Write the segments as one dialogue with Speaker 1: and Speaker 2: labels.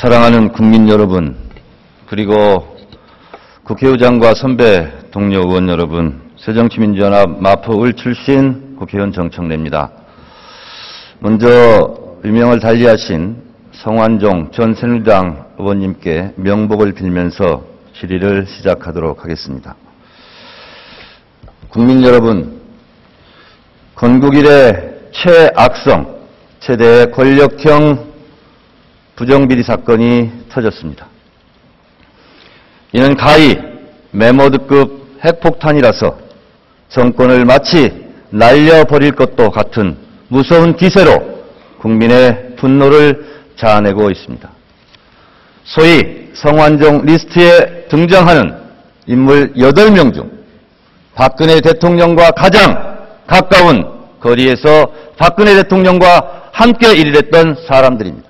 Speaker 1: 사랑하는 국민 여러분, 그리고 국회의장과 선배 동료 의원 여러분, 새정치민주연합 마포을 출신 국회의원 정청래입니다. 먼저 유명을 달리하신 성완종 전 새누리당 의원님께 명복을 빌면서 질의를 시작하도록 하겠습니다. 국민 여러분, 건국 이래 최악성, 최대 권력형 부정비리 사건이 터졌습니다. 이는 가히 메가톤급 핵폭탄이라서 정권을 마치 날려버릴 것도 같은 무서운 기세로 국민의 분노를 자아내고 있습니다. 소위 성완종 리스트에 등장하는 인물 8명 중 박근혜 대통령과 가장 가까운 거리에서 박근혜 대통령과 함께 일했던 사람들입니다.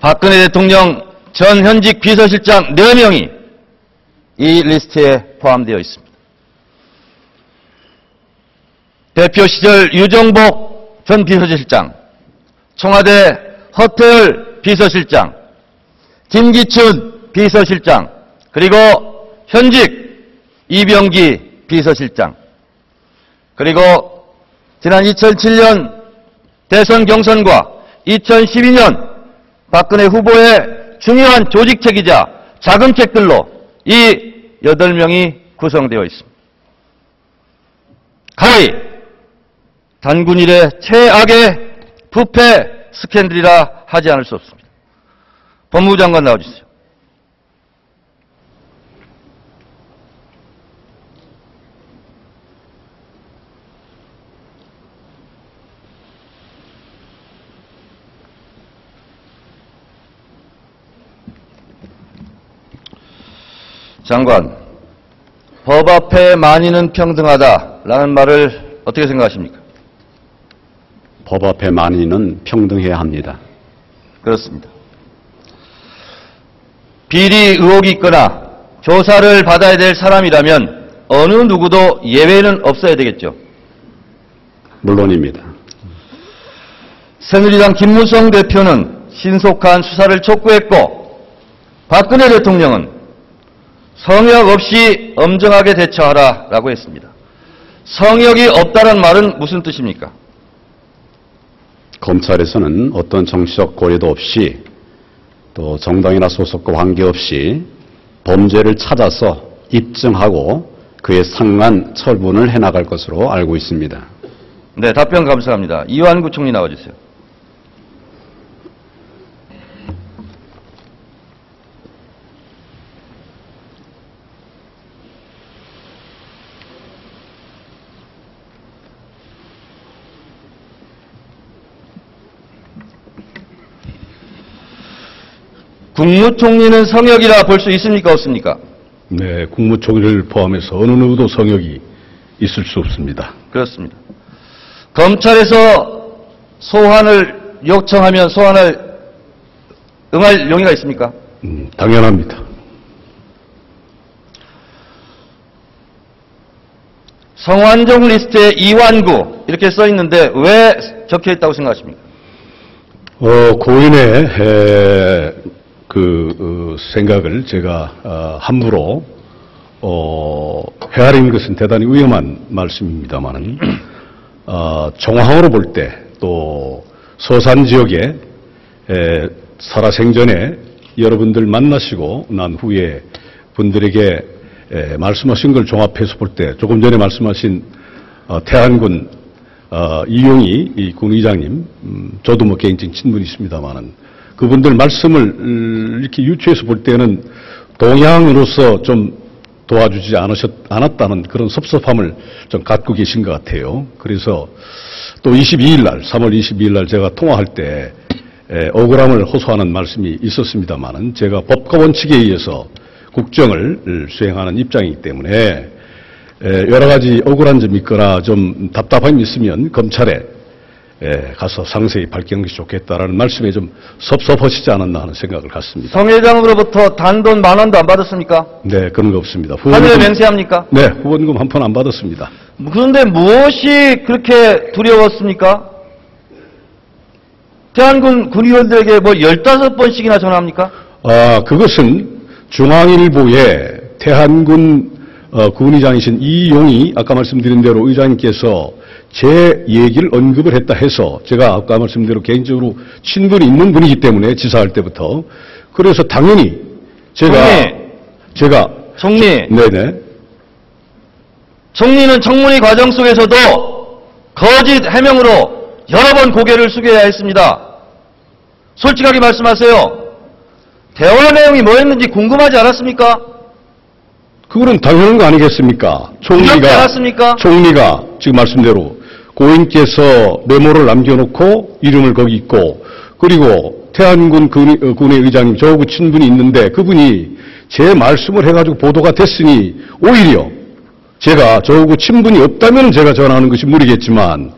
Speaker 1: 박근혜 대통령 전 현직 비서실장 4명이 이 리스트에 포함되어 있습니다. 대표 시절 유정복 전 비서실장, 청와대 허태열 비서실장, 김기춘 비서실장, 그리고 현직 이병기 비서실장, 그리고 지난 2007년 대선 경선과 2012년 박근혜 후보의 중요한 조직책이자 자금책들로 이 8명이 구성되어 있습니다. 가히 단군 일의 최악의 부패 스캔들이라 하지 않을 수 없습니다. 법무부 장관 나와주세요. 장관, 법 앞에 만인은 평등하다라는 말을 어떻게 생각하십니까?
Speaker 2: 법 앞에 만인은 평등해야 합니다.
Speaker 1: 그렇습니다. 비리 의혹이 있거나 조사를 받아야 될 사람이라면 어느 누구도 예외는 없어야 되겠죠.
Speaker 2: 물론입니다.
Speaker 1: 새누리당 김무성 대표는 신속한 수사를 촉구했고 박근혜 대통령은 성역 없이 엄정하게 대처하라 라고 했습니다. 성역이 없다는 말은 무슨 뜻입니까?
Speaker 2: 검찰에서는 어떤 정치적 고려도 없이 또 정당이나 소속과 관계없이 범죄를 찾아서 입증하고 그에 상한 처분을 해나갈 것으로 알고 있습니다.
Speaker 1: 네, 답변 감사합니다. 이완구 총리 나와주세요. 국무총리는 성역이라 볼 수 있습니까? 없습니까?
Speaker 3: 네, 국무총리를 포함해서 어느 누구도 성역이 있을 수 없습니다.
Speaker 1: 그렇습니다. 검찰에서 소환을 요청하면 소환을 응할 용의가 있습니까?
Speaker 3: 음, 당연합니다.
Speaker 1: 성완종 리스트에 이완구 이렇게 써 있는데 왜 적혀 있다고 생각하십니까?
Speaker 3: 어, 고인의 에, 그 어, 생각을 제가 어, 함부로 어, 헤아리는 것은 대단히 위험한 말씀입니다만은 어, 정황으로 볼 때 또 서산 지역에 에, 살아생전에 여러분들 만나시고 난 후에 분들에게 에, 말씀하신 걸 종합해서 볼 때 조금 전에 말씀하신 어, 태안군 어, 이용희 이 군의장님 음, 저도 뭐 개인적인 친분이 있습니다만은 그분들 말씀을 음, 이렇게 유추해서 볼 때는 동양으로서 좀 도와주지 않으셨, 않았다는 그런 섭섭함을 좀 갖고 계신 것 같아요. 그래서 또 22일 날, 3월 22일 날 제가 통화할 때 에, 억울함을 호소하는 말씀이 있었습니다만은 제가 법과 원칙에 의해서 국정을 수행하는 입장이기 때문에 에, 여러 가지 억울한 점이 있거나 좀 답답함이 있으면 검찰에 에, 가서 상세히 밝히는 것이 좋겠다라는 말씀에 좀 섭섭하시지 않았나 하는 생각을 갖습니다.
Speaker 1: 성 회장으로부터 단돈 만 원도 안 받았습니까?
Speaker 3: 네, 그런 거 없습니다.
Speaker 1: 하늘에 맹세합니까?
Speaker 3: 네, 후원금 한 푼 안 받았습니다.
Speaker 1: 그런데 무엇이 그렇게 두려웠습니까? 태안군 군의원들에게 뭐 15번씩이나 전화합니까?
Speaker 3: 아, 그것은 중앙일보에 태한군 어, 군의장이신 이용이 아까 말씀드린 대로 의장님께서 제 얘기를 언급을 했다 해서 제가 아까 말씀드린 대로 개인적으로 친분이 있는 분이기 때문에 지사할 때부터 그래서 당연히 제가
Speaker 1: 총리.
Speaker 3: 제가
Speaker 1: 총리,
Speaker 3: 네네
Speaker 1: 총리는 청문회 과정 속에서도 거짓 해명으로 여러 번 고개를 숙여야 했습니다. 솔직하게 말씀하세요. 대화 내용이 뭐였는지 궁금하지 않았습니까?
Speaker 3: 그거는 당연한 거 아니겠습니까? 총리가? 총리가 지금 말씀대로 고인께서 메모를 남겨놓고 이름을 거기 있고 그리고 태안군 군의, 어, 군의 의장님 저하고 친분이 있는데 그분이 제 말씀을 해가지고 보도가 됐으니 오히려 제가 저하고 친분이 없다면 제가 전화하는 것이 무리겠지만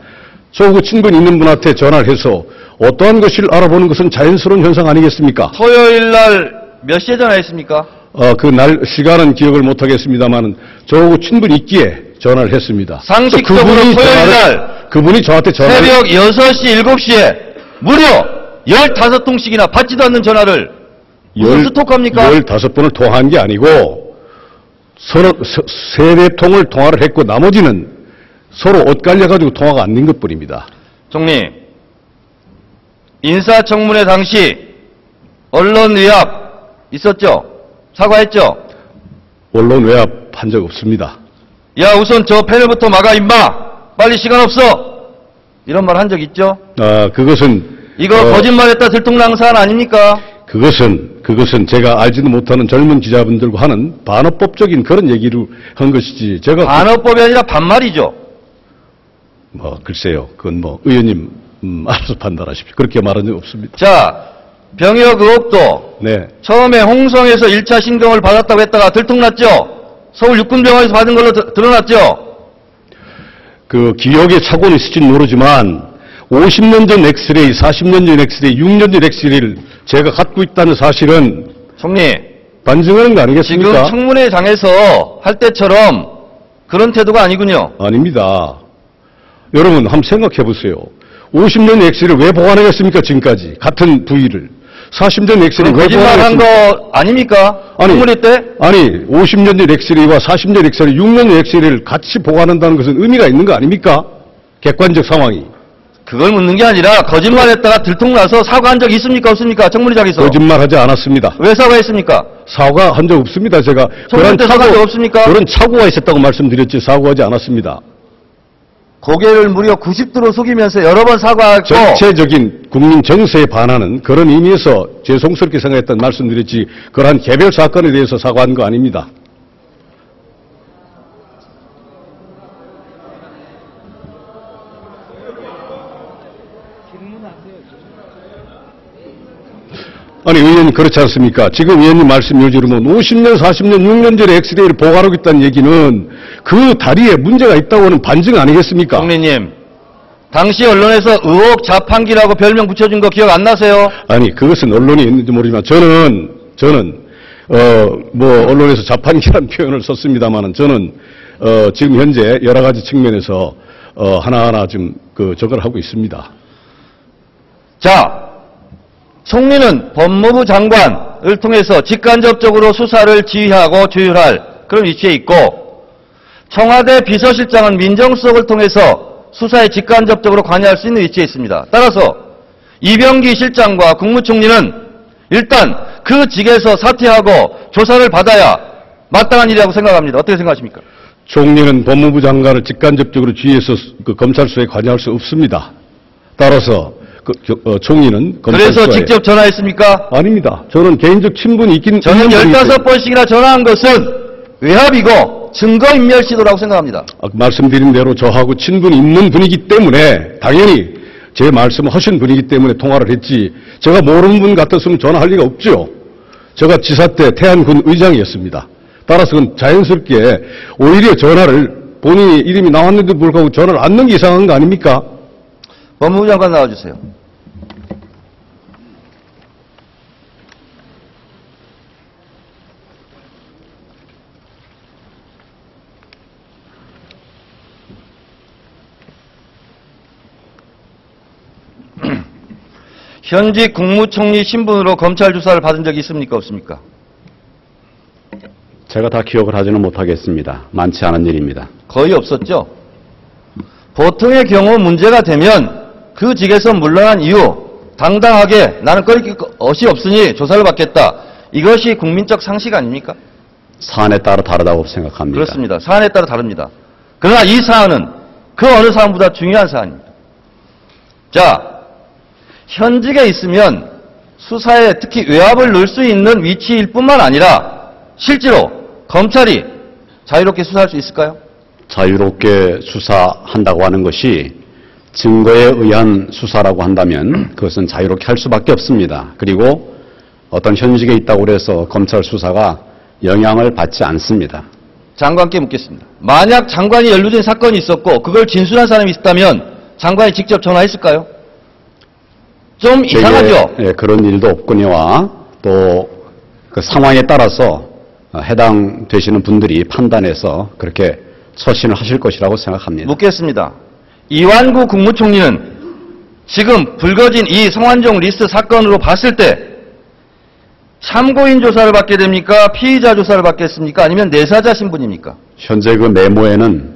Speaker 3: 저하고 친분이 있는 분한테 전화를 해서 어떠한 것을 알아보는 것은 자연스러운 현상 아니겠습니까?
Speaker 1: 토요일 날 몇 시에 전화했습니까?
Speaker 3: 어, 그 날, 시간은 기억을 못하겠습니다만, 저하고 친분이 있기에 전화를 했습니다.
Speaker 1: 상식적으로
Speaker 3: 그분이
Speaker 1: 토요일 날
Speaker 3: 그분이 저한테 전화를.
Speaker 1: 새벽 6시, 7시에 무려 15통씩이나 받지도 않는 전화를 무슨 스톡합니까?
Speaker 3: 15번을 통화한 게 아니고, 서로, 서- 세네 통을 통화를 했고, 나머지는 서로 엇갈려가지고 통화가 안 된 것 뿐입니다.
Speaker 1: 총리, 인사청문회 당시 언론 위압 있었죠? 사과했죠?
Speaker 3: 언론 외압한 적 없습니다.
Speaker 1: 야 우선 저 패널부터 막아 임마 빨리 시간 없어 이런 말 한 적 있죠?
Speaker 3: 아, 그것은.
Speaker 1: 이거
Speaker 3: 어,
Speaker 1: 거짓말했다 들통난 사안 아닙니까?
Speaker 3: 그것은, 그것은 제가 알지도 못하는 젊은 기자분들과 하는 반어법적인 그런 얘기를 한 것이지, 제가. 그-
Speaker 1: 반어법이 아니라 반말이죠.
Speaker 3: 뭐 글쎄요. 그건 뭐 의원님 음, 알아서 판단하십시오. 그렇게 말한 적 없습니다.
Speaker 1: 자 병역 의혹도
Speaker 3: 네.
Speaker 1: 처음에 홍성에서 1차 신검을 받았다고 했다가 들통났죠? 서울 육군병원에서 받은 걸로 드- 드러났죠?
Speaker 3: 그 기억에 착오는 있을지는 모르지만 50년 전 엑스레이, 40년 전 엑스레이, 6년 전 엑스레이를 제가 갖고 있다는 사실은
Speaker 1: 총리
Speaker 3: 반증하는 거
Speaker 1: 지금
Speaker 3: 아니겠습니까?
Speaker 1: 청문회장에서 할 때처럼 그런 태도가 아니군요.
Speaker 3: 아닙니다. 여러분 한번 생각해 보세요. 50년 엑스레이를 왜 보관하겠습니까? 지금까지 같은 부위를 40년 엑스레이
Speaker 1: 그럼
Speaker 3: 왜
Speaker 1: 거짓말한? 거 아닙니까?
Speaker 3: 아니.
Speaker 1: 청문회 때?
Speaker 3: 아니 50년 전 엑스레이와 40년 엑스레이, 6년 전 엑스레이를 같이 보관한다는 것은 의미가 있는 거 아닙니까? 객관적 상황이.
Speaker 1: 그걸 묻는 게 아니라 거짓말했다가 들통나서 사과한 적 있습니까? 없습니까? 청문회장에서.
Speaker 3: 거짓말하지 않았습니다.
Speaker 1: 왜 사과했습니까?
Speaker 3: 사과한 적 없습니다. 제가
Speaker 1: 청문회 때 사과한 적 없습니까?
Speaker 3: 그런 착오가 있었다고 말씀드렸지 사과하지 않았습니다.
Speaker 1: 고개를 무려 90도로 숙이면서 여러 번 사과하고
Speaker 3: 전체적인 국민 정세에 반하는 그런 의미에서 죄송스럽게 생각했던 말씀드렸지 그러한 개별 사건에 대해서 사과한 거 아닙니다. 아니 의원님 그렇지 않습니까? 지금 의원님 말씀 요지로는 50년, 40년, 6년 전에 엑스레이를 보관하고 있다는 얘기는 그 다리에 문제가 있다고 하는 반증 아니겠습니까?
Speaker 1: 총리님 당시 언론에서 의혹 자판기라고 별명 붙여준 거 기억 안 나세요?
Speaker 3: 아니 그것은 언론이 있는지 모르지만 저는 저는 어 뭐 언론에서 자판기라는 표현을 썼습니다만은 저는 어 지금 현재 여러 가지 측면에서 어 하나하나 좀그 저걸 하고 있습니다.
Speaker 1: 자, 총리는 법무부 장관을 통해서 직간접적으로 수사를 지휘하고 조율할 그런 위치에 있고 청와대 비서실장은 민정수석을 통해서 수사에 직간접적으로 관여할 수 있는 위치에 있습니다. 따라서 이병기 실장과 국무총리는 일단 그 직에서 사퇴하고 조사를 받아야 마땅한 일이라고 생각합니다. 어떻게 생각하십니까?
Speaker 3: 총리는 법무부 장관을 직간접적으로 지휘해서 그 검찰 수사에 관여할 수 없습니다. 따라서 어, 총리는 검찰
Speaker 1: 그래서 직접 전화했습니까?
Speaker 3: 아닙니다. 저는 개인적 친분이 있긴
Speaker 1: 저는
Speaker 3: 있는 분이기 때문에
Speaker 1: 15번씩이나 전화한 것은 외압이고 증거인멸 시도라고 생각합니다.
Speaker 3: 아까 말씀드린 대로 저하고 친분이 있는 분이기 때문에 당연히 제 말씀을 하신 분이기 때문에 통화를 했지 제가 모르는 분 같았으면 전화할 리가 없죠. 제가 지사 때 태안군 의장이었습니다. 따라서 그건 자연스럽게 오히려 전화를 본인이 이름이 나왔는데도 불구하고 전화를 안 넣는 게 이상한 거 아닙니까?
Speaker 1: 법무부 장관 나와주세요. 현직 국무총리 신분으로 검찰 조사를 받은 적이 있습니까? 없습니까?
Speaker 2: 제가 다 기억을 하지는 못하겠습니다. 많지 않은 일입니다.
Speaker 1: 거의 없었죠. 보통의 경우 문제가 되면 그 직에서 물러난 이후 당당하게 나는 꺼릴 것이 없으니 조사를 받겠다. 이것이 국민적 상식 아닙니까?
Speaker 2: 사안에 따라 다르다고 생각합니다.
Speaker 1: 그렇습니다. 사안에 따라 다릅니다. 그러나 이 사안은 그 어느 사안보다 중요한 사안입니다. 자, 현직에 있으면 수사에 특히 외압을 넣을 수 있는 위치일 뿐만 아니라 실제로 검찰이 자유롭게 수사할 수 있을까요?
Speaker 2: 자유롭게 수사한다고 하는 것이 증거에 의한 수사라고 한다면 그것은 자유롭게 할 수밖에 없습니다. 그리고 어떤 현직에 있다고 해서 검찰 수사가 영향을 받지 않습니다.
Speaker 1: 장관께 묻겠습니다. 만약 장관이 연루된 사건이 있었고 그걸 진술한 사람이 있다면 장관이 직접 전화했을까요? 좀 이상하죠?
Speaker 2: 예, 그런 일도 없거니와 또 그 상황에 따라서 해당되시는 분들이 판단해서 그렇게 처신을 하실 것이라고 생각합니다.
Speaker 1: 묻겠습니다. 이완구 국무총리는 지금 불거진 이 성완종 리스트 사건으로 봤을 때 참고인 조사를 받게 됩니까? 피의자 조사를 받겠습니까? 아니면 내사자 신분입니까?
Speaker 2: 현재 그 메모에는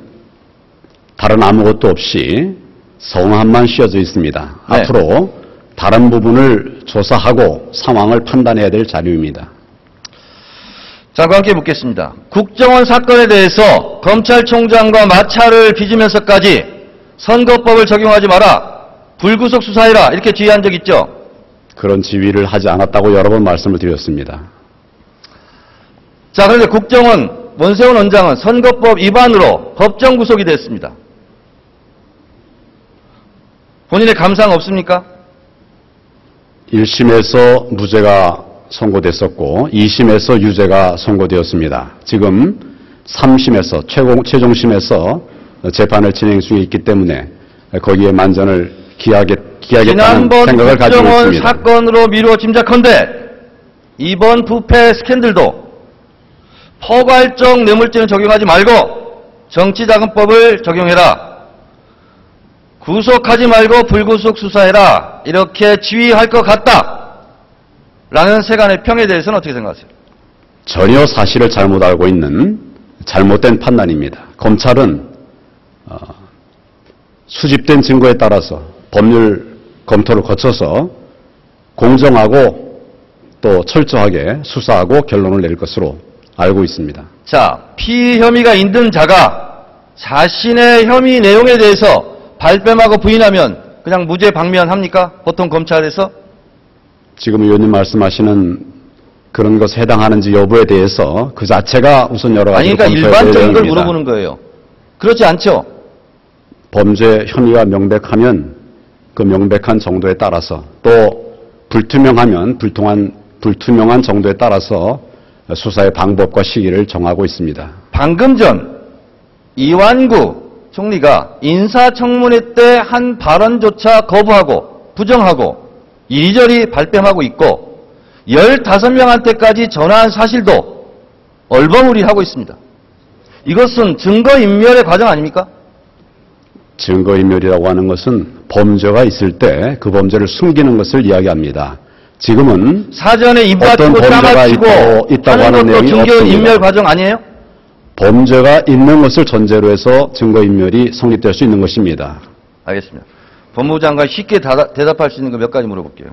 Speaker 2: 다른 아무것도 없이 성함만 씌어져 있습니다.
Speaker 1: 네.
Speaker 2: 앞으로 다른 부분을 조사하고 상황을 판단해야 될 자료입니다.
Speaker 1: 장관께 묻겠습니다. 국정원 사건에 대해서 검찰총장과 마찰을 빚으면서까지 선거법을 적용하지 마라. 불구속 수사해라. 이렇게 지휘한 적 있죠?
Speaker 2: 그런 지휘를 하지 않았다고 여러 번 말씀을 드렸습니다.
Speaker 1: 자, 그런데 국정원 원세훈 원장은 선거법 위반으로 법정 구속이 됐습니다. 본인의 감상 없습니까?
Speaker 2: 1심에서 무죄가 선고됐었고 2심에서 유죄가 선고되었습니다. 지금 3심에서 최고, 최종심에서 재판을 진행 중에 있기 때문에 거기에 만전을 기하겠, 기하겠다는 생각을 가지고 있습니다.
Speaker 1: 사건으로 미루어 짐작컨대 이번 부패 스캔들도 포괄적 뇌물죄는 적용하지 말고 정치자금법을 적용해라. 구속하지 말고 불구속 수사해라. 이렇게 지휘할 것 같다. 라는 세간의 평에 대해서는 어떻게 생각하세요?
Speaker 2: 전혀 사실을 잘못 알고 있는 잘못된 판단입니다. 검찰은 어, 수집된 증거에 따라서 법률 검토를 거쳐서 공정하고 또 철저하게 수사하고 결론을 낼 것으로 알고 있습니다.
Speaker 1: 자, 피의 혐의가 있는 자가 자신의 혐의 내용에 대해서 발뺌하고 부인하면 그냥 무죄 방면합니까? 보통 검찰에서?
Speaker 2: 지금 의원님 말씀하시는 그런 것에 해당하는지 여부에 대해서 그 자체가 우선 여러 가지
Speaker 1: 아니, 그러니까 일반적인 걸 물어보는 거예요. 그렇지 않죠?
Speaker 2: 범죄 혐의가 명백하면 그 명백한 정도에 따라서 또 불투명하면 불통한 불투명한 정도에 따라서 수사의 방법과 시기를 정하고 있습니다.
Speaker 1: 방금 전 이완구 총리가 인사청문회 때 한 발언조차 거부하고 부정하고 이리저리 발뺌하고 있고 15명한테까지 전화한 사실도 얼버무리하고 있습니다. 이것은 증거인멸의 과정 아닙니까?
Speaker 2: 증거인멸이라고 하는 것은 범죄가 있을 때 그 범죄를 숨기는 것을 이야기합니다. 지금은
Speaker 1: 사전에 입
Speaker 2: 어떤
Speaker 1: 맞추고
Speaker 2: 범죄가
Speaker 1: 짜맞추고
Speaker 2: 있다고
Speaker 1: 하는 것도 증거인멸. 과정 아니에요?
Speaker 2: 범죄가 있는 것을 전제로 해서 증거인멸이 성립될 수 있는 것입니다.
Speaker 1: 알겠습니다. 법무부 장관 쉽게 다- 대답할 수 있는 거 몇 가지 물어볼게요.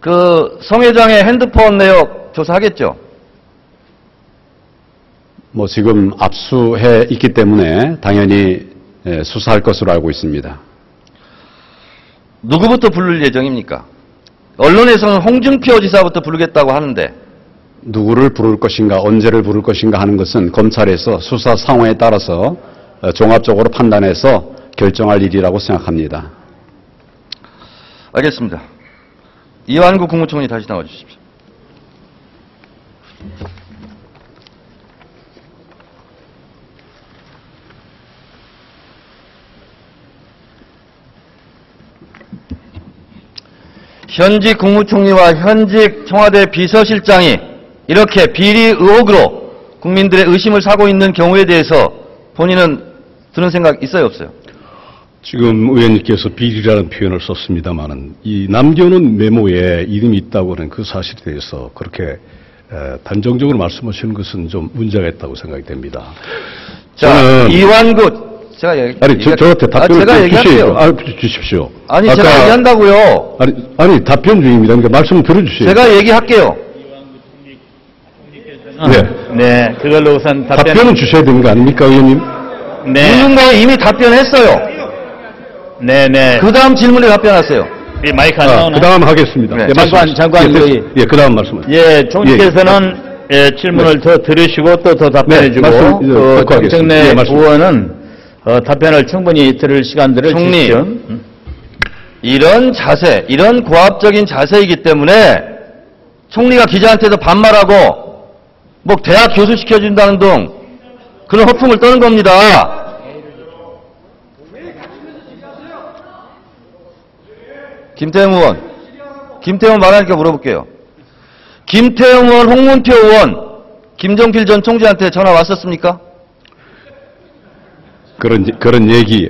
Speaker 1: 그, 성 회장의 핸드폰 내역 조사하겠죠?
Speaker 2: 뭐 지금 압수해 있기 때문에 당연히 예, 수사할 것으로 알고 있습니다.
Speaker 1: 누구부터 부를 예정입니까? 언론에서는 홍준표 지사부터 부르겠다고 하는데,
Speaker 2: 누구를 부를 것인가, 언제를 부를 것인가 하는 것은 검찰에서 수사 상황에 따라서 어, 종합적으로 판단해서 결정할 일이라고 생각합니다.
Speaker 1: 알겠습니다. 이완구 국무총리 다시 나와 주십시오. 현직 국무총리와 현직 청와대 비서실장이 이렇게 비리 의혹으로 국민들의 의심을 사고 있는 경우에 대해서 본인은 드는 생각 있어요, 없어요?
Speaker 3: 지금 의원님께서 비리라는 표현을 썼습니다만은 이 남겨놓은 메모에 이름이 있다고 하는 그 사실에 대해서 그렇게 에, 단정적으로 말씀하시는 것은 좀 문제가 있다고 생각이 됩니다.
Speaker 1: 자, 이완구 제가 얘기
Speaker 3: 아니 저, 저한테
Speaker 1: 아,
Speaker 3: 답변을
Speaker 1: 제가
Speaker 3: 좀
Speaker 1: 얘기할게요.
Speaker 3: 주시죠. 아, 주- 주십시오.
Speaker 1: 아니 제가 얘기한다고요.
Speaker 3: 아니, 아니 답변 중입니다. 그러니까 말씀 들어주세요.
Speaker 1: 제가 얘기할게요.
Speaker 3: 네.
Speaker 4: 네, 그걸로 우선 답변.
Speaker 3: 답변은 주셔야 되는 거 아닙니까, 의원님?
Speaker 4: 네,
Speaker 1: 거에 이미 답변했어요.
Speaker 4: 네, 네.
Speaker 1: 그 다음 질문에 답변하세요.
Speaker 4: 이 마이크 안
Speaker 3: 아,
Speaker 4: 나오나?
Speaker 3: 그 다음 하겠습니다.
Speaker 1: 네,
Speaker 3: 예,
Speaker 4: 장관,
Speaker 3: 말씀하십시오.
Speaker 4: 장관,
Speaker 3: 예, 됐-
Speaker 4: 저희-
Speaker 3: 예, 그 다음 말씀하세요.
Speaker 4: 예, 총리께서는 예, 질문을 더 들으시고 또더 답변해주고
Speaker 3: 네, 말씀 이제
Speaker 4: 그
Speaker 3: 듣고 하겠습니다.
Speaker 4: 정청래
Speaker 3: 예, 말씀.
Speaker 4: 의원은 어, 답변을 충분히 들을 시간들을
Speaker 1: 총리.
Speaker 4: 주십시오. 음.
Speaker 1: 이런 자세, 이런 고압적인 자세이기 때문에 총리가 기자한테도 반말하고 뭐 대학 교수 시켜준다는 등 그런 허풍을 떠는 겁니다. 김태형 의원, 김태형 말하니까 물어볼게요. 김태형 의원, 홍문표 의원, 김정필 전 총재한테 전화 왔었습니까?
Speaker 3: 그런, 그런 얘기.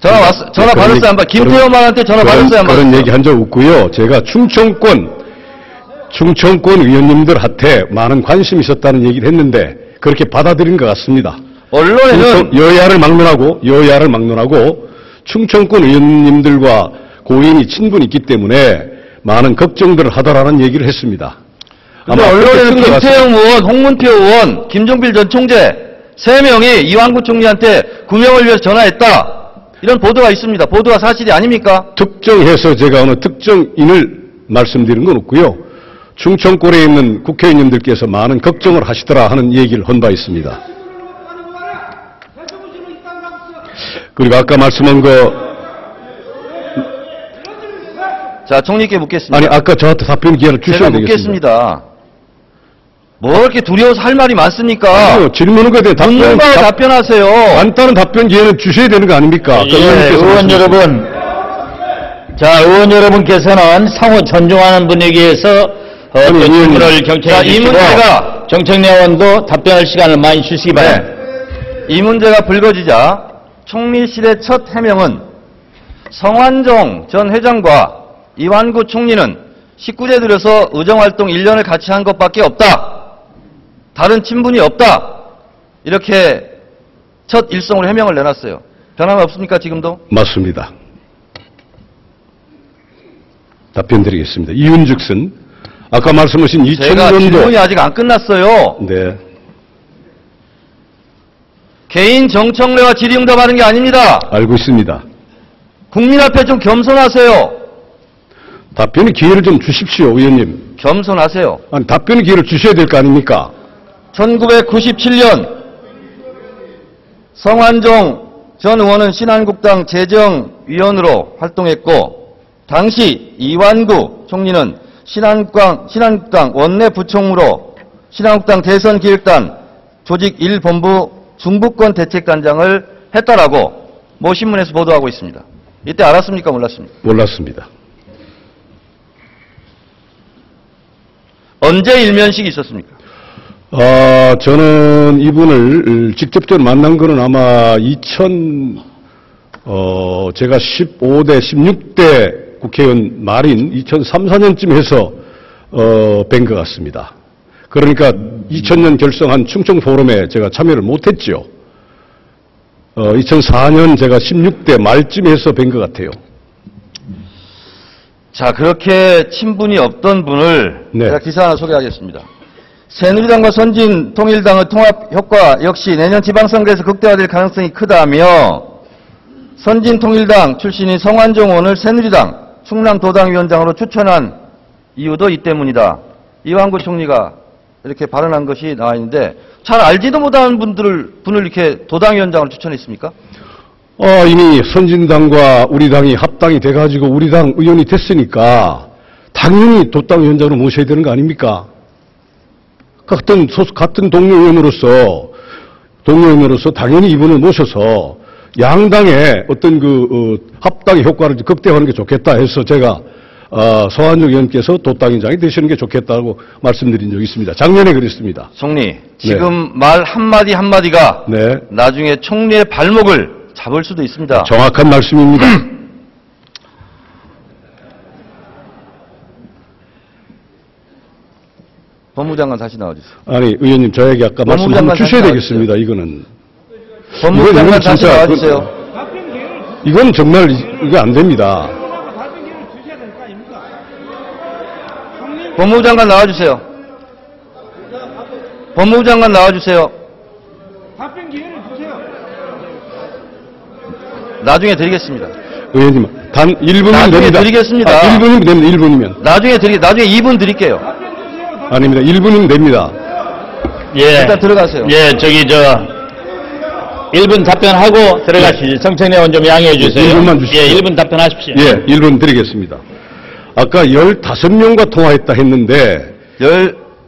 Speaker 1: 전화 왔, 전화 받았어요, 안 받? 김태형 말한테 전화 받았어요, 안 받았어요?
Speaker 3: 그런 얘기 한 적 없고요. 제가 충청권, 충청권 의원님들한테 많은 관심이 있었다는 얘기를 했는데 그렇게 받아들인 것 같습니다.
Speaker 1: 언론에는
Speaker 3: 여야를 막론하고 여야를 막론하고 충청권 의원님들과 고인이 친분이 있기 때문에 많은 걱정들을 하더라는 얘기를 했습니다. 아마
Speaker 1: 언론에는. 김태형 의원, 홍문표 의원, 김종필 전 총재 세 명이 이완구 총리한테 구명을 위해서 전화했다. 이런 보도가 있습니다. 보도가 사실이 아닙니까?
Speaker 3: 특정해서 제가 어느 특정인을 말씀드린 건 없고요. 충청권에 있는 국회의원님들께서 많은 걱정을 하시더라 하는 얘기를 한바 있습니다. 그리고 아까 말씀한 거
Speaker 1: 자, 총리께 묻겠습니다.
Speaker 3: 아니 아까 저한테 답변 기회를 주셔야
Speaker 1: 제가
Speaker 3: 되겠습니다.
Speaker 1: 묻겠습니다. 뭐 이렇게 두려워서 할 말이 많습니까?
Speaker 3: 아니요, 질문은 대해 답변, 답-
Speaker 1: 답변하세요.
Speaker 3: 간단한 답변 기회는 주셔야 되는 거 아닙니까?
Speaker 4: 예,
Speaker 3: 의원 말씀하신-
Speaker 4: 여러분. 자, 의원 여러분께서는 상호 존중하는 분위기에서 어. 질문을
Speaker 1: 자,
Speaker 4: 경청해
Speaker 1: 이
Speaker 4: 주시고
Speaker 1: 문제가-
Speaker 4: 정청래 의원도 답변할 시간을 많이 주시기 바랍니다.
Speaker 1: 네. 이 문제가 불거지자 총리실의 첫 해명은 성완종 전 회장과 이완구 총리는 19대 들여서 의정활동 1년을 같이 한 것밖에 없다. 다른 친분이 없다. 이렇게 첫 일성으로 해명을 내놨어요. 변함이 없습니까, 지금도?
Speaker 3: 맞습니다. 답변 드리겠습니다. 이윤즉슨 아까 말씀하신
Speaker 1: 제가 질문이
Speaker 3: 2000년도
Speaker 1: 아직 안 끝났어요.
Speaker 3: 네.
Speaker 1: 개인 정청래와 질의응답하는 게 아닙니다.
Speaker 3: 알고 있습니다.
Speaker 1: 국민 앞에 좀 겸손하세요.
Speaker 3: 답변의 기회를 좀 주십시오, 의원님.
Speaker 1: 겸손하세요.
Speaker 3: 아니, 답변의 기회를 주셔야 될 거 아닙니까?
Speaker 1: 1997년 성환종 전 의원은 신한국당 재정위원으로 활동했고 당시 이완구 총리는 신한국당, 신한국당 원내 부총무로 신한국당 대선기획단 조직 1본부 중부권 대책단장을 했다라고 모 신문에서 보도하고 있습니다. 이때 알았습니까 몰랐습니까?
Speaker 3: 몰랐습니다.
Speaker 1: 언제 일면식이 있었습니까?
Speaker 3: 아, 저는 이분을 직접적으로 만난 거는 아마 2000, 어, 제가 15대, 16대 국회의원 말인 2003, 4년쯤 해서, 어, 뵌것 같습니다. 그러니까 2000년 결성한 충청 포럼에 제가 참여를 못했죠. 어, 2004년 제가 16대 말쯤 해서 뵌 것 같아요.
Speaker 1: 자, 그렇게 친분이 없던 분을
Speaker 3: 네.
Speaker 1: 제가 기사 하나 소개하겠습니다. 새누리당과 선진 통일당의 통합 효과 역시 내년 지방선거에서 극대화될 가능성이 크다며 선진 통일당 출신인 성환종 의원을 새누리당 충남도당위원장으로 추천한 이유도 이 때문이다. 이완구 총리가 이렇게 발언한 것이 나와 있는데 잘 알지도 못하는 분들을 분을 이렇게 도당위원장으로 추천했습니까?
Speaker 3: 어, 이미 선진당과 우리 당이 합당이 돼가지고 우리 당 의원이 됐으니까 당연히 도당 위원장으로 모셔야 되는 거 아닙니까? 같은 소속, 같은 동료 의원으로서, 동료 의원으로서 당연히 이분을 모셔서 양당의 어떤 그, 어, 합당의 효과를 극대화하는 게 좋겠다 해서 제가, 어, 서한juk 의원께서 도당위원장이 되시는 게 좋겠다고 말씀드린 적이 있습니다. 작년에 그랬습니다.
Speaker 1: 총리, 지금 말 한마디 한마디가
Speaker 3: 네.
Speaker 1: 나중에 총리의 발목을 잡을 수도 있습니다.
Speaker 3: 정확한 말씀입니다.
Speaker 1: 법무장관 다시 나와주세요.
Speaker 3: 아니, 의원님, 저에게 아까 말씀 한번 주셔야 되겠습니다. 이거는.
Speaker 1: 법무장관
Speaker 3: 이건
Speaker 1: 다시
Speaker 3: 진짜
Speaker 1: 나와주세요.
Speaker 3: 이건 정말 이- 이거 안 됩니다.
Speaker 1: 법무장관 나와주세요. 법무장관 나와주세요.
Speaker 5: 답변 기회를 주세요.
Speaker 1: 나중에 드리겠습니다.
Speaker 3: 의원님, 단 1분이면
Speaker 1: 나중에
Speaker 3: 됩니다.
Speaker 1: 드리겠습니다.
Speaker 3: 아, 1분이면 됩니다. 1분이면.
Speaker 1: 나중에 드리, 나중에 2분 드릴게요.
Speaker 5: 답변 주세요. 답-
Speaker 3: 아닙니다. 1분이면 됩니다.
Speaker 4: 예.
Speaker 1: 일단 들어가세요.
Speaker 4: 예, 저기 저 1분 답변하고 들어가시죠. 정청래 의원 좀 양해해 주세요.
Speaker 3: 예, 1분만 주십시오.
Speaker 4: 예, 1분 답변하십시오.
Speaker 3: 예, 1분 드리겠습니다. 아까 15명과 통화했다 했는데,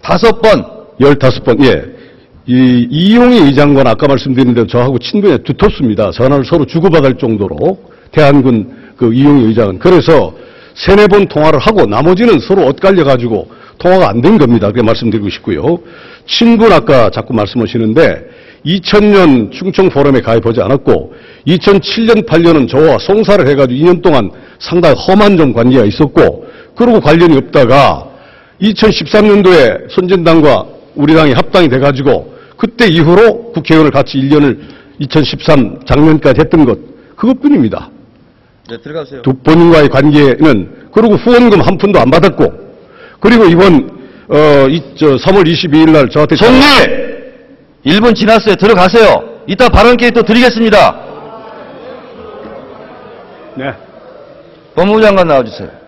Speaker 1: 15번.
Speaker 3: 15번, 예. 이, 이용희 의장관 아까 말씀드린 대로 저하고 친분이 두텁습니다. 전화를 서로 주고받을 정도로. 대한군 그 이용희 의장은. 그래서 세네 번 통화를 하고 나머지는 서로 엇갈려 가지고 통화가 안 된 겁니다. 그렇게 말씀드리고 싶고요. 친분 아까 자꾸 말씀하시는데 2000년 충청 포럼에 가입하지 않았고 2007년 8년은 저와 송사를 해가지고 2년 동안 상당히 험한 좀 관계가 있었고 그러고 관련이 없다가 2013년도에 선진당과 우리 당이 합당이 돼가지고 그때 이후로 국회의원을 같이 1년을 2013 작년까지 했던 것 그것뿐입니다.
Speaker 1: 네, 들어가세요.
Speaker 3: 두 본인과의 관계는 그리고 후원금 한 푼도 안 받았고 그리고 이번 어, 이, 저 3월 22일 날 저한테
Speaker 1: 총리! 1분 지났어요. 들어가세요. 이따 발언 기회 또 드리겠습니다.
Speaker 3: 네.
Speaker 1: 법무장관 나와주세요.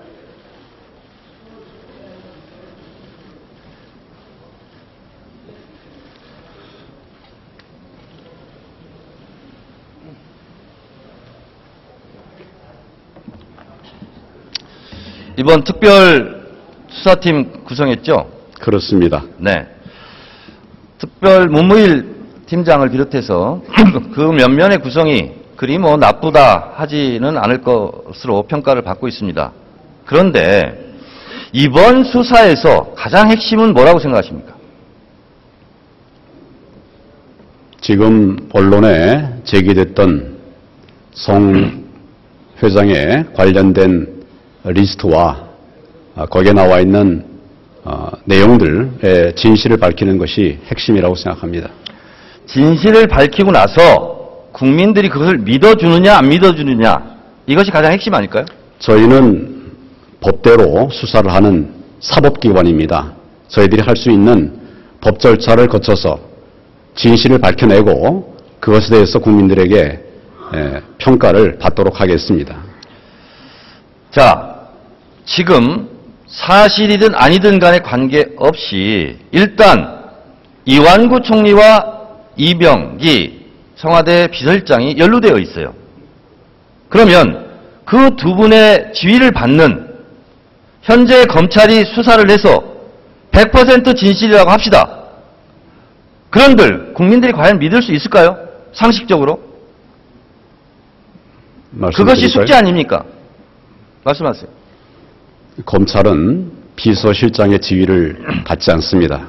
Speaker 1: 이번 특별 수사팀 구성했죠?
Speaker 2: 그렇습니다.
Speaker 1: 네. 특별 문무일 팀장을 비롯해서 그 면면의 구성이 그리 뭐 나쁘다 하지는 않을 것으로 평가를 받고 있습니다. 그런데 이번 수사에서 가장 핵심은 뭐라고 생각하십니까?
Speaker 2: 지금 언론에 제기됐던 송 회장의 관련된 리스트와 아, 거기에 나와 있는 어, 내용들의 진실을 밝히는 것이 핵심이라고 생각합니다.
Speaker 1: 진실을 밝히고 나서 국민들이 그것을 믿어주느냐 안 믿어주느냐 이것이 가장 핵심 아닐까요?
Speaker 2: 저희는 법대로 수사를 하는 사법기관입니다. 저희들이 할 수 있는 법 절차를 거쳐서 진실을 밝혀내고 그것에 대해서 국민들에게 에, 평가를 받도록 하겠습니다.
Speaker 1: 자, 지금 사실이든 아니든 간에 관계없이 일단 이완구 총리와 이병기 청와대 비서실장이 연루되어 있어요. 그러면 그 두 분의 지위를 받는 현재 검찰이 수사를 해서 100% 진실이라고 합시다. 그런들 국민들이 과연 믿을 수 있을까요? 상식적으로? 그것이? 숙제 아닙니까? 말씀하세요.
Speaker 2: 검찰은 비서실장의 지위를 받지 않습니다.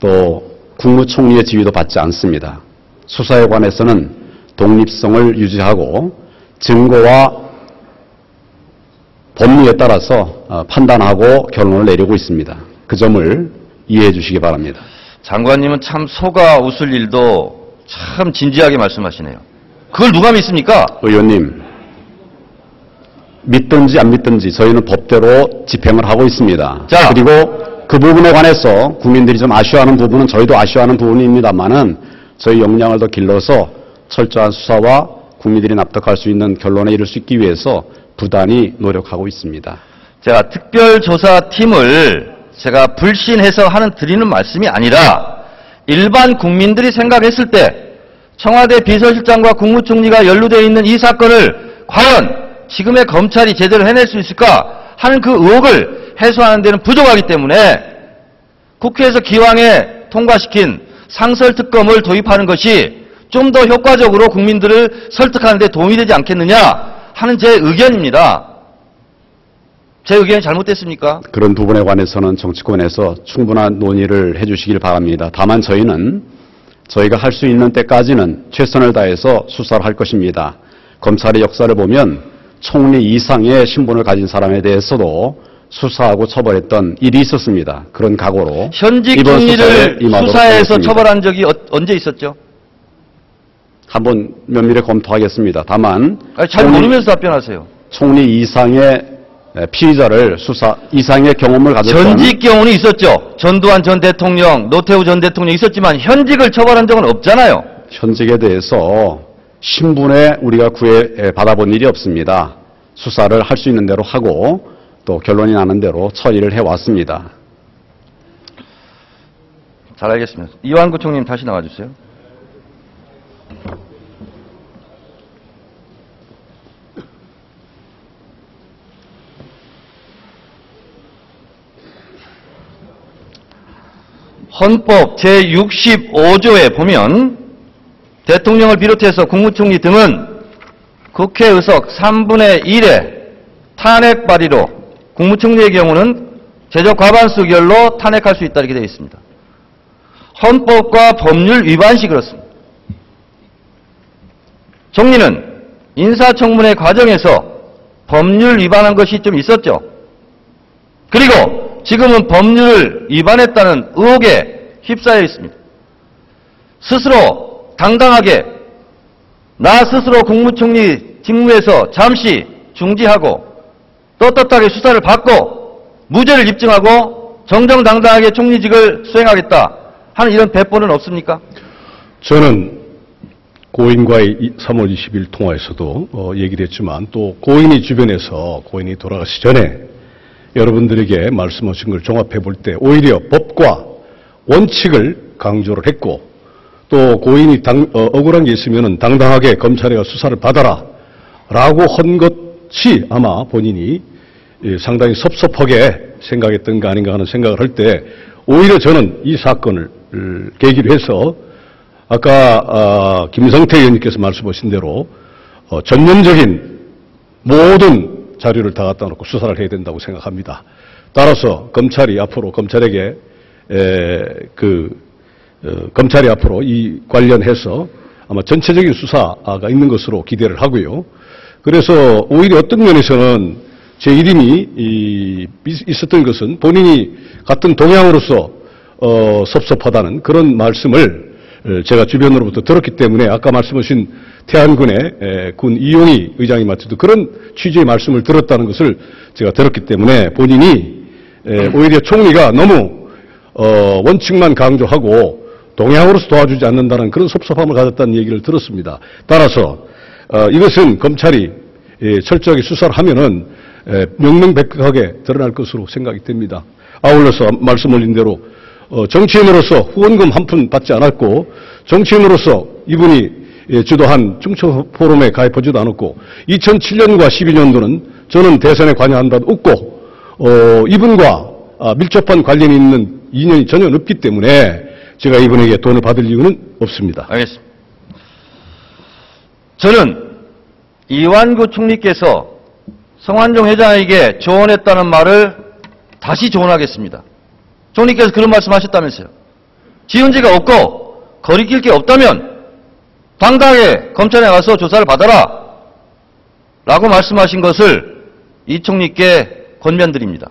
Speaker 2: 또 국무총리의 지위도 받지 않습니다. 수사에 관해서는 독립성을 유지하고 증거와 법리에 따라서 어, 판단하고 결론을 내리고 있습니다. 그 점을 이해해 주시기 바랍니다.
Speaker 1: 장관님은 참 속아 웃을 일도 참 진지하게 말씀하시네요. 그걸 누가 믿습니까?
Speaker 2: 의원님, 믿든지 안 믿든지 저희는 법대로 집행을 하고 있습니다.
Speaker 1: 자.
Speaker 2: 그리고 그 부분에 관해서 국민들이 좀 아쉬워하는 부분은 저희도 아쉬워하는 부분입니다만은 저희 역량을 더 길러서 철저한 수사와 국민들이 납득할 수 있는 결론에 이를 수 있기 위해서 부단히 노력하고 있습니다.
Speaker 1: 제가 특별조사팀을 제가 불신해서 하는 드리는 말씀이 아니라 일반 국민들이 생각했을 때 청와대 비서실장과 국무총리가 연루되어 있는 이 사건을 과연 지금의 검찰이 제대로 해낼 수 있을까 하는 그 의혹을 해소하는 데는 부족하기 때문에 국회에서 기왕에 통과시킨 상설특검을 도입하는 것이 좀 더 효과적으로 국민들을 설득하는 데 도움이 되지 않겠느냐 하는 제 의견입니다. 제 의견이 잘못됐습니까?
Speaker 2: 그런 부분에 관해서는 정치권에서 충분한 논의를 해 주시길 바랍니다. 다만 저희는 저희가 할 수 있는 때까지는 최선을 다해서 수사를 할 것입니다. 검찰의 역사를 보면 총리 이상의 신분을 가진 사람에 대해서도 수사하고 처벌했던 일이 있었습니다. 그런 각오로
Speaker 1: 현직 총리를 수사해서. 처벌한 적이 어- 언제 있었죠?
Speaker 2: 한번 면밀히 검토하겠습니다. 다만
Speaker 1: 아니, 잘
Speaker 2: 총리-
Speaker 1: 모르면서 답변하세요.
Speaker 2: 총리 이상의 피의자를 수사 이상의 경험을 가졌던
Speaker 1: 전직 경우는 있었죠. 전두환 전 대통령, 노태우 전 대통령 있었지만 현직을 처벌한 적은 없잖아요.
Speaker 2: 현직에 대해서 신분에 우리가 구애 받아본 일이 없습니다. 수사를 할 수 있는 대로 하고 또 결론이 나는 대로 처리를 해왔습니다.
Speaker 1: 잘 알겠습니다. 이완구 총님 다시 나와주세요. 헌법 제65조에 보면 대통령을 비롯해서 국무총리 등은 국회 의석 3분의 1의 탄핵 발의로 국무총리의 경우는 제적 과반수 결로 탄핵할 수 있다 이렇게 되어 있습니다. 헌법과 법률 위반 시 그렇습니다. 총리는 인사청문회 과정에서 법률 위반한 것이 좀 있었죠. 그리고 지금은 법률을 위반했다는 의혹에 휩싸여 있습니다. 스스로 당당하게 나 스스로 국무총리 직무에서 잠시 중지하고 떳떳하게 수사를 받고 무죄를 입증하고 정정당당하게 총리직을 수행하겠다 하는 이런 배포는 없습니까?
Speaker 3: 저는 고인과의 이- 3월 20일 통화에서도 어, 얘기를 했지만 또 고인이 주변에서 고인이 돌아가시 전에 여러분들에게 말씀하신 걸 종합해 볼 때 오히려 법과 원칙을 강조를 했고 또 고인이 당- 어, 억울한 게 있으면 당당하게 검찰에 가 수사를 받아라 라고 한 것이 아마 본인이 예, 상당히 섭섭하게 생각했던 거 아닌가 하는 생각을 할 때 오히려 저는 이 사건을 을, 계기로 해서 아까 아, 김성태 의원님께서 말씀하신 대로 어, 전면적인 모든 자료를 다 갖다 놓고 수사를 해야 된다고 생각합니다. 따라서 검찰이 앞으로 검찰에게 에, 그 어, 검찰이 앞으로 이 관련해서 아마 전체적인 수사가 있는 것으로 기대를 하고요. 그래서 오히려 어떤 면에서는 제 이름이 있었던 것은 본인이 같은 동향으로서 어, 섭섭하다는 그런 말씀을 에, 제가 주변으로부터 들었기 때문에 아까 말씀하신 태안군의 에, 군 이용희 의장님한테도 그런 취지의 말씀을 들었다는 것을 제가 들었기 때문에 본인이 에, 오히려 총리가 너무 어, 원칙만 강조하고 동향으로서 도와주지 않는다는 그런 섭섭함을 가졌다는 얘기를 들었습니다. 따라서 어, 이것은 검찰이 예, 철저하게 수사를 하면은 에, 명명백백하게 드러날 것으로 생각이 됩니다. 아울러서 말씀 올린 대로 어, 정치인으로서 후원금 한 푼 받지 않았고 정치인으로서 이분이 예, 주도한 중청 포럼에 가입하지도 않았고 2007년과 12년도는 저는 대선에 관여한 바도 없고 어, 이분과 아, 밀접한 관련이 있는 인연이 전혀 없기 때문에 제가 이분에게 돈을 받을 이유는 없습니다.
Speaker 1: 알겠습니다. 저는 이완구 총리께서 성환종 회장에게 조언했다는 말을 다시 조언하겠습니다. 총리께서 그런 말씀 하셨다면서요. 지은 지가 없고 거리낄 게 없다면 당당하게 검찰에 가서 조사를 받아라. 라고 말씀하신 것을 이 총리께 권면드립니다.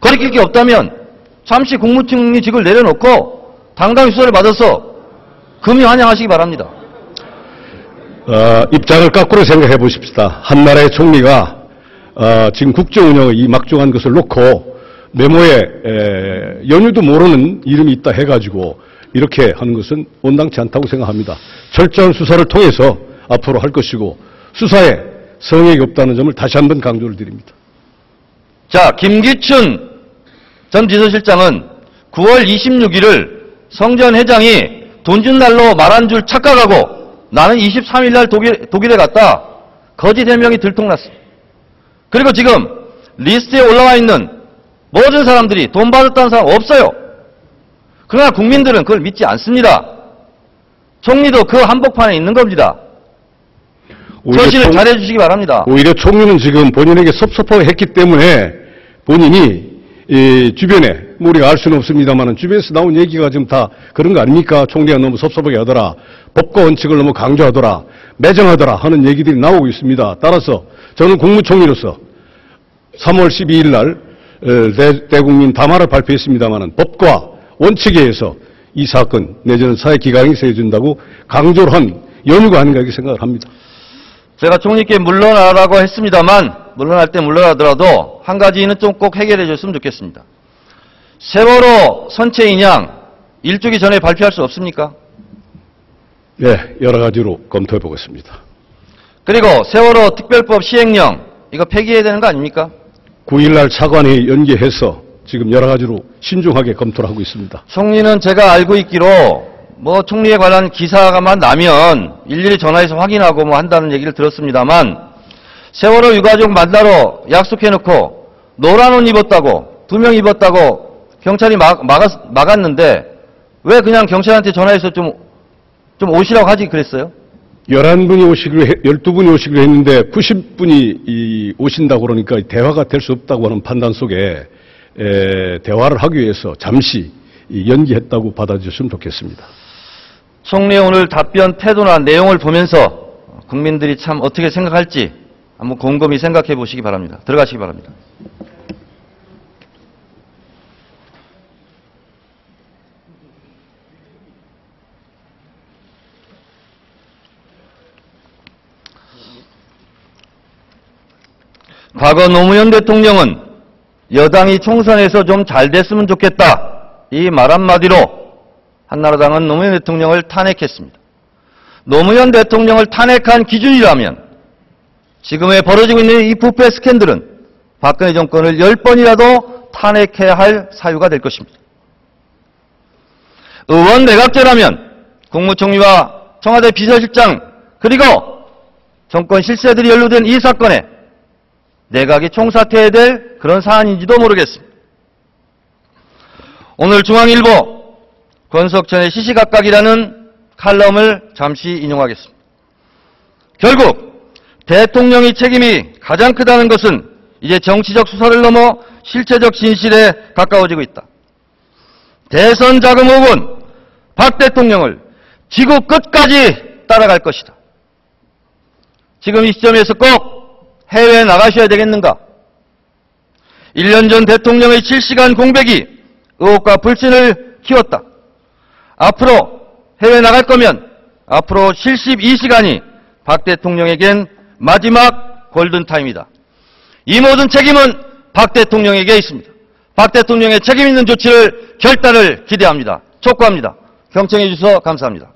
Speaker 1: 거리낄 게 없다면 잠시 국무총리직을 내려놓고 당당히 수사를 받아서 금이 환영하시기 바랍니다.
Speaker 3: 어, 입장을 거꾸로 생각해 보십시다. 한 나라의 총리가 어, 지금 국정 운영의 이 막중한 것을 놓고 메모에 에, 연유도 모르는 이름이 있다 해가지고 이렇게 하는 것은 온당치 않다고 생각합니다. 철저한 수사를 통해서 앞으로 할 것이고 수사에 성역이 없다는 점을 다시 한번 강조를 드립니다.
Speaker 1: 자, 김기춘 전 비서실장은 9월 26일을 성 전 회장이 돈 준 날로 말한 줄 착각하고 나는 23일 날 독일, 독일에 갔다. 거짓 해명이 들통났습니다. 그리고 지금 리스트에 올라와 있는 모든 사람들이 돈 받았다는 사람 없어요. 그러나 국민들은 그걸 믿지 않습니다. 총리도 그 한복판에 있는 겁니다. 처신을
Speaker 3: 총-
Speaker 1: 잘해 주시기 바랍니다.
Speaker 3: 오히려 총리는 지금 본인에게 섭섭하게 했기 때문에 본인이 이 주변에 뭐 우리가 알 수는 없습니다만 주변에서 나온 얘기가 지금 다 그런 거 아닙니까? 총리가 너무 섭섭하게 하더라. 법과 원칙을 너무 강조하더라. 매정하더라 하는 얘기들이 나오고 있습니다. 따라서 저는 국무총리로서 3월 12일 날 어, 대, 대국민 담화를 발표했습니다만 법과 원칙에 의해서 이 사건 내지는 사회 기강이 세워준다고 강조를 한 연유가 아닌가 이렇게 생각을 합니다.
Speaker 1: 제가 총리께 물러나라고 했습니다만 물러날 때 물러나더라도 한 가지는 좀 꼭 해결해 줬으면 좋겠습니다. 세월호 선체 인양 일주기 전에 발표할 수 없습니까?
Speaker 3: 네, 여러 가지로 검토해 보겠습니다.
Speaker 1: 그리고 세월호 특별법 시행령 이거 폐기해야 되는 거 아닙니까?
Speaker 3: 9일날 차관이 연계해서 지금 여러 가지로 신중하게 검토를 하고 있습니다.
Speaker 1: 총리는 제가 알고 있기로 뭐 총리에 관한 기사가만 나면 일일이 전화해서 확인하고 뭐 한다는 얘기를 들었습니다만 세월호 유가족 만나러 약속해놓고 노란 옷 입었다고 두 명 입었다고 경찰이 막, 막았, 막았는데 왜 그냥 경찰한테 전화해서 좀, 좀 오시라고 하지 그랬어요?
Speaker 3: 11분이 오시기로, 해, 12분이 오시기로 했는데 90분이 이, 오신다고 그러니까 대화가 될 수 없다고 하는 판단 속에 에, 대화를 하기 위해서 잠시 이 연기했다고 받아주셨으면 좋겠습니다.
Speaker 1: 총리의 오늘 답변 태도나 내용을 보면서 국민들이 참 어떻게 생각할지 한번 곰곰이 생각해 보시기 바랍니다. 들어가시기 바랍니다. 과거 노무현 대통령은 여당이 총선에서 좀 잘 됐으면 좋겠다. 이 말 한마디로 한나라당은 노무현 대통령을 탄핵했습니다. 노무현 대통령을 탄핵한 기준이라면 지금에 벌어지고 있는 이 부패 스캔들은 박근혜 정권을 열 번이라도 탄핵해야 할 사유가 될 것입니다. 의원 내각제라면 국무총리와 청와대 비서실장 그리고 정권 실세들이 연루된 이 사건에 내각이 총사퇴해야 될 그런 사안인지도 모르겠습니다. 오늘 중앙일보 권석천의 시시각각이라는 칼럼을 잠시 인용하겠습니다. 결국 대통령의 책임이 가장 크다는 것은 이제 정치적 수사를 넘어 실체적 진실에 가까워지고 있다. 대선 자금 의혹은 박 대통령을 지구 끝까지 따라갈 것이다. 지금 이 시점에서 꼭 해외에 나가셔야 되겠는가? 1년 전 대통령의 실시간 공백이 의혹과 불신을 키웠다. 앞으로 해외 나갈 거면 앞으로 72시간이 박 대통령에겐 마지막 골든타임이다. 이 모든 책임은 박 대통령에게 있습니다. 박 대통령의 책임 있는 조치를 결단을 기대합니다. 촉구합니다. 경청해 주셔서 감사합니다.